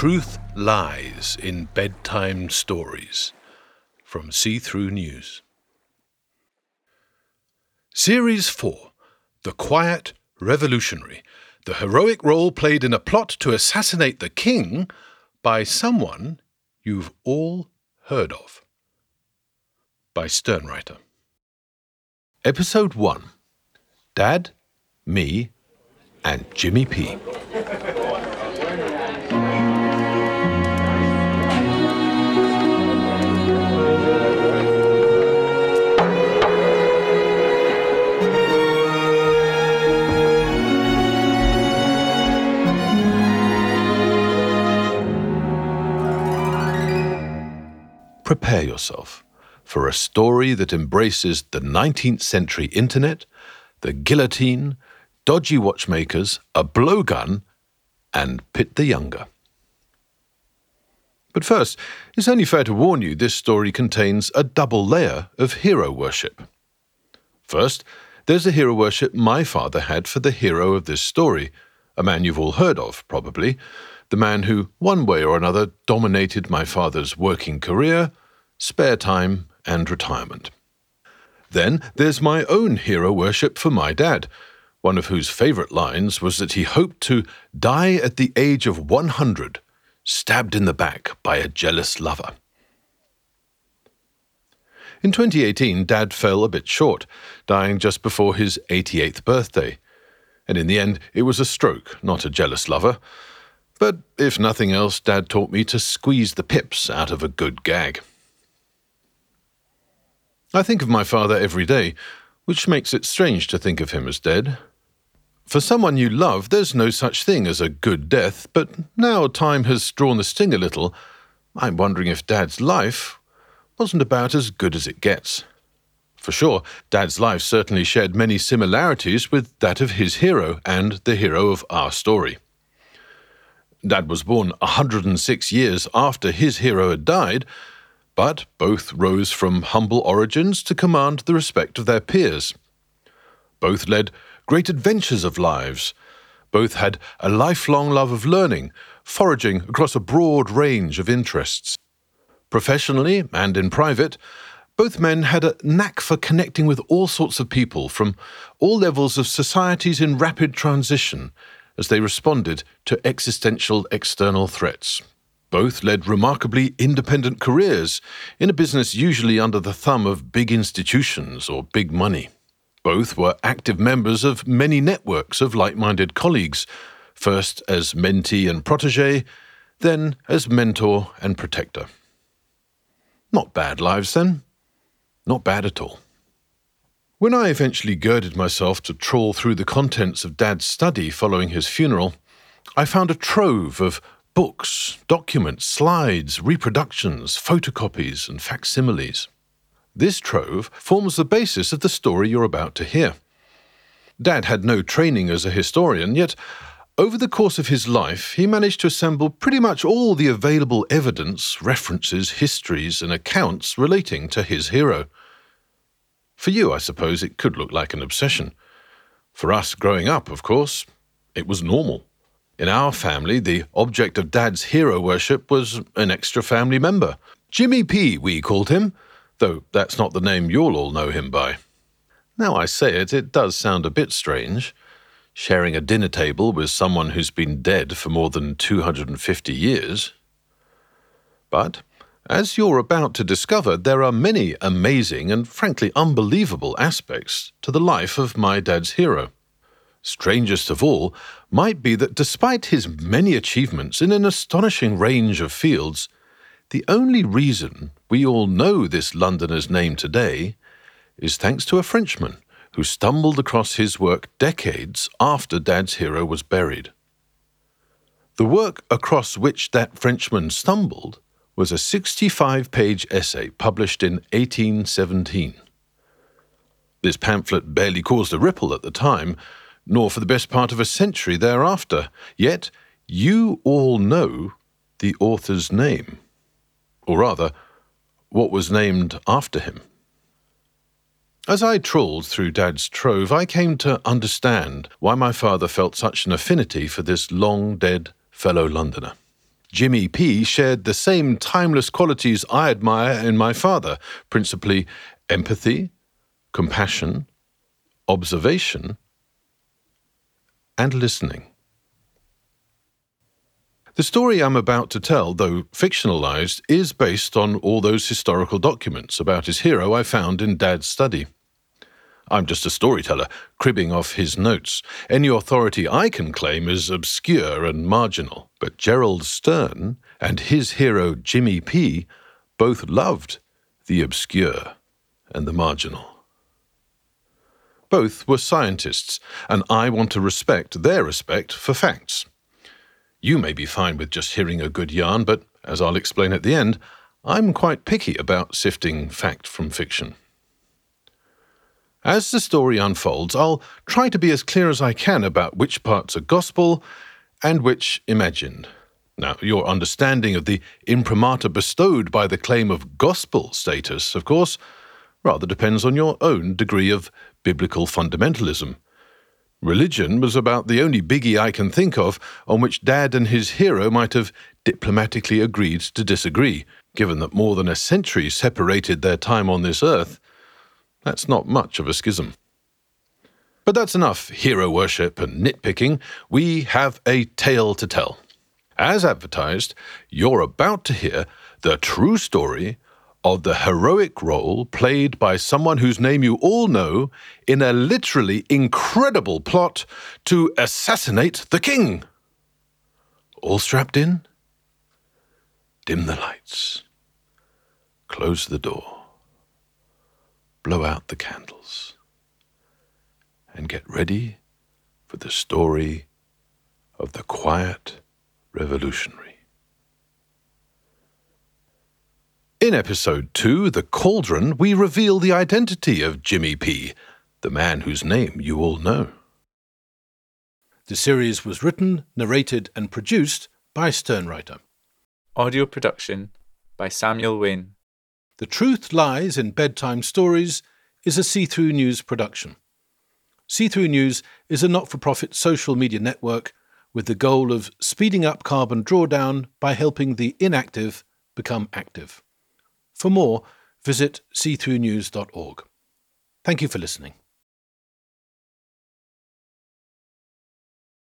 Truth Lies in Bedtime Stories from See Through News. Series 4 The Quiet Revolutionary, the heroic role played in a plot to assassinate the king by someone you've all heard of. By Sternwriter. Episode 1 Dad, Me, and Jimmy P. Prepare yourself for a story that embraces the 19th century internet, the guillotine, dodgy watchmakers, a blowgun, and Pitt the Younger. But first, it's only fair to warn you this story contains a double layer of hero worship. First, there's the hero worship my father had for the hero of this story, a man you've all heard of, probably, the man who, one way or another, dominated my father's working career spare time, and retirement. Then there's my own hero worship for my dad, one of whose favourite lines was that he hoped to die at the age of 100, stabbed in the back by a jealous lover. In 2018, Dad fell a bit short, dying just before his 88th birthday. And in the end, it was a stroke, not a jealous lover. But if nothing else, Dad taught me to squeeze the pips out of a good gag. I think of my father every day, which makes it strange to think of him as dead. For someone you love, there's no such thing as a good death, but now time has drawn the sting a little, I'm wondering if Dad's life wasn't about as good as it gets. For sure, Dad's life certainly shared many similarities with that of his hero and the hero of our story. Dad was born 106 years after his hero had died, but both rose from humble origins to command the respect of their peers. Both led great adventures of lives. Both had a lifelong love of learning, foraging across a broad range of interests. Professionally and in private, both men had a knack for connecting with all sorts of people from all levels of societies in rapid transition as they responded to existential external threats. Both led remarkably independent careers in a business usually under the thumb of big institutions or big money. Both were active members of many networks of like minded colleagues, first as mentee and protege, then as mentor and protector. Not bad lives, then. Not bad at all. When I eventually girded myself to trawl through the contents of Dad's study following his funeral, I found a trove of books, documents, slides, reproductions, photocopies, and facsimiles. This trove forms the basis of the story you're about to hear. Dad had no training as a historian, yet over the course of his life, he managed to assemble pretty much all the available evidence, references, histories, and accounts relating to his hero. For you, I suppose, it could look like an obsession. For us growing up, of course, it was normal. In our family, the object of Dad's hero worship was an extra family member. Jimmy P, we called him, though that's not the name you'll all know him by. Now I say it, it does sound a bit strange. Sharing a dinner table with someone who's been dead for more than 250 years. But, as you're about to discover, there are many amazing and frankly unbelievable aspects to the life of my dad's hero. Strangest of all might be that despite his many achievements in an astonishing range of fields, the only reason we all know this Londoner's name today is thanks to a Frenchman who stumbled across his work decades after Dad's hero was buried. The work across which that Frenchman stumbled was a 65 page essay published in 1817. This pamphlet barely caused a ripple at the time, nor for the best part of a century thereafter. Yet you all know the author's name. Or rather, what was named after him. As I trawled through Dad's trove, I came to understand why my father felt such an affinity for this long dead fellow Londoner. Jimmy P shared the same timeless qualities I admire in my father, principally empathy, compassion, observation, and listening. The story I'm about to tell, though fictionalized, is based on all those historical documents about his hero I found in Dad's study. I'm just a storyteller, cribbing off his notes. Any authority I can claim is obscure and marginal. But Gerald Stern and his hero Jimmy P both loved the obscure and the marginal. Both were scientists, and I want to respect their respect for facts. You may be fine with just hearing a good yarn, but as I'll explain at the end, I'm quite picky about sifting fact from fiction. As the story unfolds, I'll try to be as clear as I can about which parts are gospel and which imagined. Now, your understanding of the imprimatur bestowed by the claim of gospel status, of course, rather depends on your own degree of biblical fundamentalism. Religion was about the only biggie I can think of on which Dad and his hero might have diplomatically agreed to disagree, given that more than a century separated their time on this earth. That's not much of a schism. But that's enough hero worship and nitpicking. We have a tale to tell. As advertised, you're about to hear the true story of the heroic role played by someone whose name you all know in a literally incredible plot to assassinate the king. All strapped in? Dim the lights. Close the door blow out the candles, and get ready for the story of the quiet revolutionary. In episode 2, The Cauldron, we reveal the identity of Jimmy P., the man whose name you all know. The series was written, narrated, and produced by Sternwriter. Audio production by Samuel Wain. The Truth Lies in Bedtime Stories is a See Through News production. See Through News is a not for profit social media network with the goal of speeding up carbon drawdown by helping the inactive become active. For more, visit seethroughnews.org. Thank you for listening.